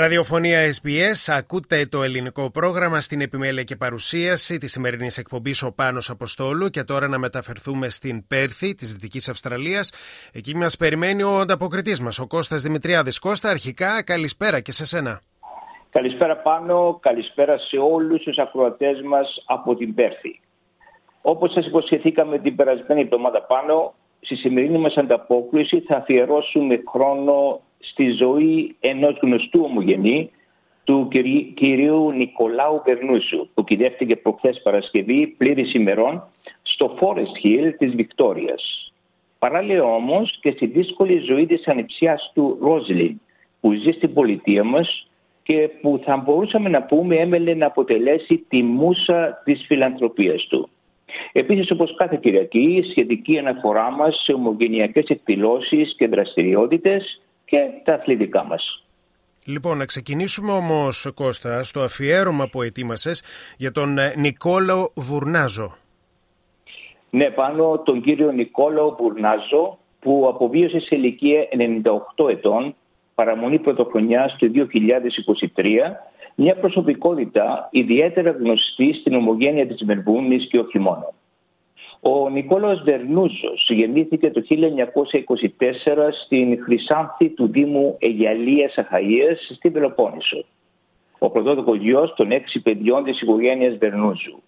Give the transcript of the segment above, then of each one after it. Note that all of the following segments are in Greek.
Ραδιοφωνία SBS, ακούτε το ελληνικό πρόγραμμα στην επιμέλεια και παρουσίαση της σημερινής εκπομπής ο Πάνος Αποστόλου και τώρα να μεταφερθούμε στην Πέρθη της Δυτικής Αυστραλίας. Εκεί μας περιμένει ο ανταποκριτής μας, ο Κώστας Δημητριάδης. Κώστα, αρχικά καλησπέρα και σε σένα. Καλησπέρα πάνω, καλησπέρα σε όλους τους ακροατές μας από την Πέρθη. Όπως σας υποσχεθήκαμε την περασμένη εβδομάδα πάνω, στη σημερινή μας ανταπόκριση θα αφιερώσουμε χρόνο στη ζωή ενός γνωστού ομογενή του κυρίου Νικολάου Περνούσου που κυδεύτηκε προχθές Παρασκευή πλήρης ημερών στο Forest Hill της Βικτόριας. Παράλληλα όμως και στη δύσκολη ζωή της ανιψιάς του Ρόζλιν που ζει στην πολιτεία μας και που θα μπορούσαμε να πούμε έμελε να αποτελέσει τη μουσα της φιλανθρωπίας του. Επίσης όπως κάθε Κυριακή η σχετική αναφορά μας σε ομογενειακές εκδηλώσεις και δραστηριότητες και τα αθλητικά μας. Λοιπόν, να ξεκινήσουμε όμως, Κώστα, στο αφιέρωμα που ετοίμασες για τον ε, Νικόλαο Βουρνάζο. Ναι, πάνω τον κύριο Νικόλαο Βουρνάζο, που αποβίωσε σε ηλικία 98 ετών, παραμονή πρωτοχρονιάς του 2023, μια προσωπικότητα ιδιαίτερα γνωστή στην ομογένεια της Μερβούνης και όχι μόνο. Ο Νικόλαος Βερνούζος γεννήθηκε το 1924 στην Χρυσάνθη του Δήμου Αιγιαλίας Αχαΐας στην Πελοπόννησο. Ο πρωτόδοκο γιος των έξι παιδιών της οικογένειας Βερνούζου.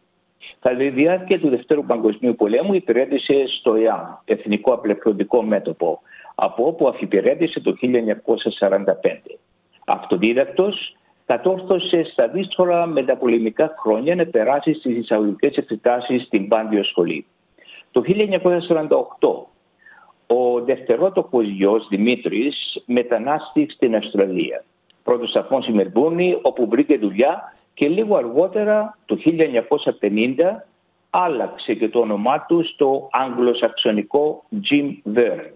Κατά τη διάρκεια του Δευτέρου Παγκοσμίου Πολέμου υπηρέτησε στο ΕΑΜ, Εθνικό Απελευθερωτικό Μέτωπο, από όπου αφιπηρέτησε το 1945. Αυτοδίδακτος, κατόρθωσε στα δύσκολα μεταπολεμικά χρόνια να περάσει στις εισαγωγικές εξετάσεις στην Πάντιο Σχολή. Το 1948 ο δευτερότοκος γιος Δημήτρης μετανάστηκε στην Αυστραλία. Πρώτος σταθμός η Μερμπούνη όπου βρήκε δουλειά και λίγο αργότερα το 1950 άλλαξε και το όνομά του στο αγγλοσαξονικό Jim Verne.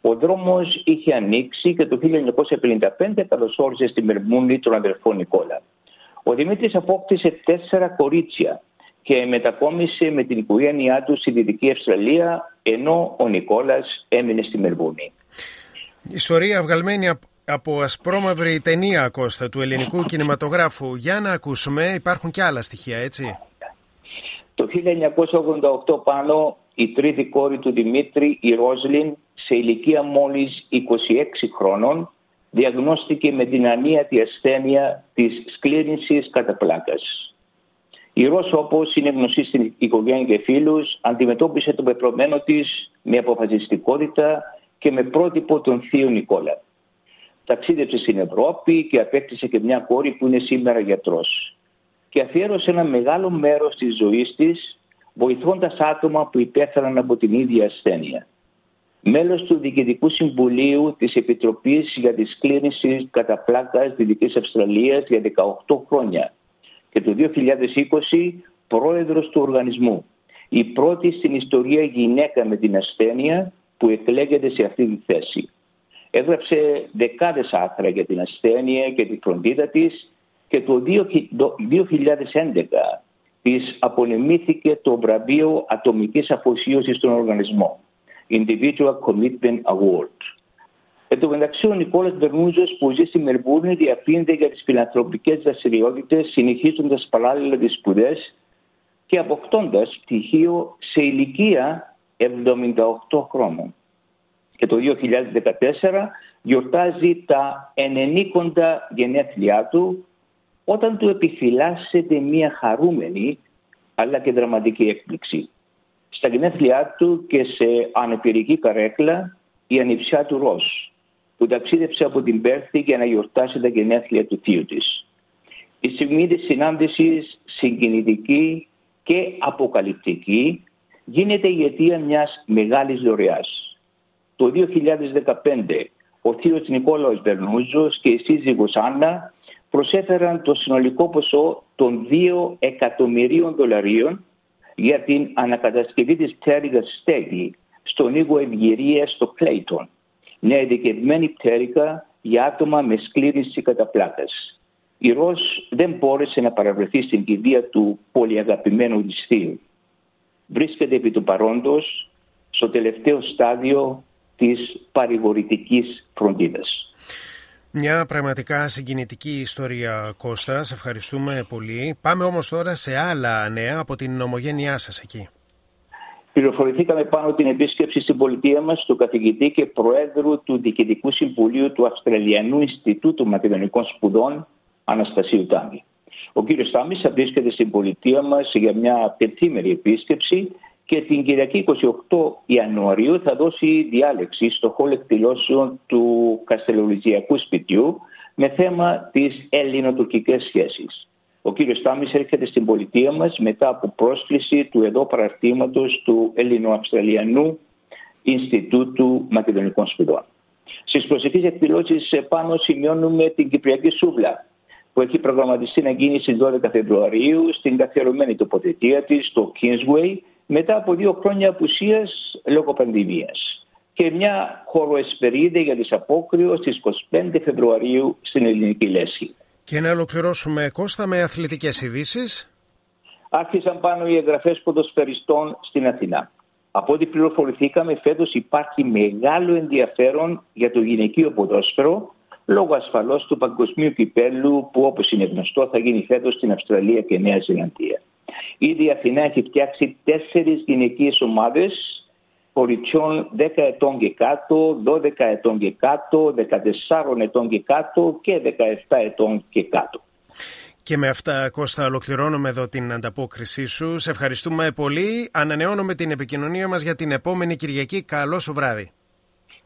Ο δρόμος είχε ανοίξει και το 1955 καλωσόρισε στη Μερμούνη τον αδερφό Νικόλα. Ο Δημήτρης απόκτησε τέσσερα κορίτσια και μετακόμισε με την οικογένειά τους στη Δυτική Αυστραλία ενώ ο Νικόλας έμεινε στη Μερβούνη. Ιστορία βγαλμένη από ασπρόμαυρη ταινία Κώστα του ελληνικού κινηματογράφου. Για να ακούσουμε, υπάρχουν και άλλα στοιχεία έτσι. Το 1988 πάνω η τρίτη κόρη του Δημήτρη, η Ρόζλιν, σε ηλικία μόλις 26 χρόνων, διαγνώστηκε με την ανίατη ασθένεια της σκλήρινσης κατά πλάκας. Η Ρώσο, όπως είναι γνωστή στην οικογένεια και φίλους, αντιμετώπισε το πεπρωμένο της με αποφασιστικότητα και με πρότυπο τον θείο Νικόλα. Ταξίδεψε στην Ευρώπη και απέκτησε και μια κόρη που είναι σήμερα γιατρός. Και αφιέρωσε ένα μεγάλο μέρος της ζωής της βοηθώντας άτομα που υπέφεραν από την ίδια ασθένεια. Μέλος του Διοικητικού Συμβουλίου της Επιτροπής για τη Σκλήρινση κατά πλάκας Δυτικής Αυστραλίας για 18 χρόνια και το 2020 πρόεδρος του οργανισμού. Η πρώτη στην ιστορία γυναίκα με την ασθένεια που εκλέγεται σε αυτή τη θέση. Έγραψε δεκάδες άθρα για την ασθένεια και τη φροντίδα της και το 2011 της απονεμήθηκε το βραβείο ατομικής αφοσίωσης στον οργανισμό Individual Commitment Award. Εν τω μεταξύ, ο Νικόλας Μπερμούζος που ζει στη Μερμπούρνη διαφύνεται για τις φιλανθρωπικές δραστηριότητες, συνεχίζοντας παράλληλα τις σπουδές και αποκτώντας πτυχίο σε ηλικία 78 χρόνων. Και το 2014 γιορτάζει τα 90 γενέθλιά του όταν του επιφυλάσσεται μια χαρούμενη αλλά και δραματική έκπληξη. Στα γενέθλιά του και σε ανεπηρική καρέκλα η ανιψιά του Ρος που ταξίδεψε από την Πέρθη για να γιορτάσει τα γενέθλια του θείου της. Η στιγμή της συνάντησης συγκινητική και αποκαλυπτική γίνεται η αιτία μιας μεγάλης δωρεάς. Το 2015 ο θείος Νικόλαος Βερνούζος και η σύζυγος Άννα προσέφεραν το συνολικό ποσό των 2 εκατομμυρίων δολαρίων για την ανακατασκευή της πτέρυγας στέγη στον οίκο Ευγυρία στο Κλέιτον νέα ειδικευμένη πτέρυγα για άτομα με σκλήρυνση κατά πλάκας. Η Ροζ δεν μπόρεσε να παραβρεθεί στην κηδεία του πολυαγαπημένου της θείου. Βρίσκεται επί του παρόντος στο τελευταίο στάδιο της παρηγορητικής φροντίδας. Μια πραγματικά συγκινητική ιστορία Κώστα, σε ευχαριστούμε πολύ. Πάμε όμως τώρα σε άλλα νέα από την ομογένειά σας εκεί. Πληροφορηθήκαμε πάνω την επίσκεψη στην πολιτεία μας του καθηγητή και προέδρου του Διοικητικού Συμβουλίου του Αυστραλιανού Ινστιτούτου Μακεδονικών Σπουδών, Αναστασίου Τάμι. Ο κύριος Τάμις θα βρίσκεται στην πολιτεία μας για μια πεντήμερη επίσκεψη και την Κυριακή 28 Ιανουαρίου θα δώσει διάλεξη στο χώρο εκδηλώσεων του Καστελολιζιακού Σπιτιού με θέμα τις ελληνοτουρκικές σχέσεις. Ο κύριος Στάμις έρχεται στην πολιτεία μας μετά από πρόσκληση του εδώ παραρτήματος του Ελληνοαυστραλιανού Ινστιτούτου Μακεδονικών Σπουδών. Στις προσεχείς εκδηλώσεις πάνω σημειώνουμε την Κυπριακή Σούβλα που έχει προγραμματιστεί να γίνει στις 12 Φεβρουαρίου στην καθιερωμένη τοποθετία της στο Kingsway μετά από δύο χρόνια απουσίας λόγω πανδημίας και μια χωροεσπερίδα για τις απόκριο στις 25 Φεβρουαρίου στην Ελληνική Λέσχη. Και να ολοκληρώσουμε Κώστα με αθλητικές ειδήσεις. Άρχισαν πάνω οι εγγραφές ποδοσφαιριστών στην Αθηνά. Από ό,τι πληροφορηθήκαμε φέτος υπάρχει μεγάλο ενδιαφέρον για το γυναικείο ποδόσφαιρο λόγω ασφαλώς του παγκοσμίου κυπέλου που όπως είναι γνωστό θα γίνει φέτος στην Αυστραλία και Νέα Ζηλανδία. Ήδη η Αθηνά έχει φτιάξει τέσσερις γυναικείες ομάδες κοριτσιών 10 ετών και κάτω, 12 ετών και κάτω, 14 ετών και κάτω και 17 ετών και κάτω. Και με αυτά, Κώστα, ολοκληρώνουμε εδώ την ανταπόκρισή σου. Σε ευχαριστούμε πολύ. Ανανεώνουμε την επικοινωνία μας για την επόμενη Κυριακή. Καλό σου βράδυ.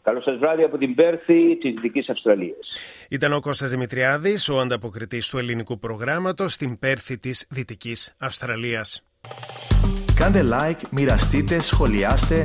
Καλό σας βράδυ από την Πέρθη της Δυτικής Αυστραλίας. Ήταν ο Κώστας Δημητριάδης, ο ανταποκριτής του ελληνικού προγράμματος στην Πέρθη της Δυτικής Αυστραλίας. Κάντε like, μοιραστείτε, σχολιάστε,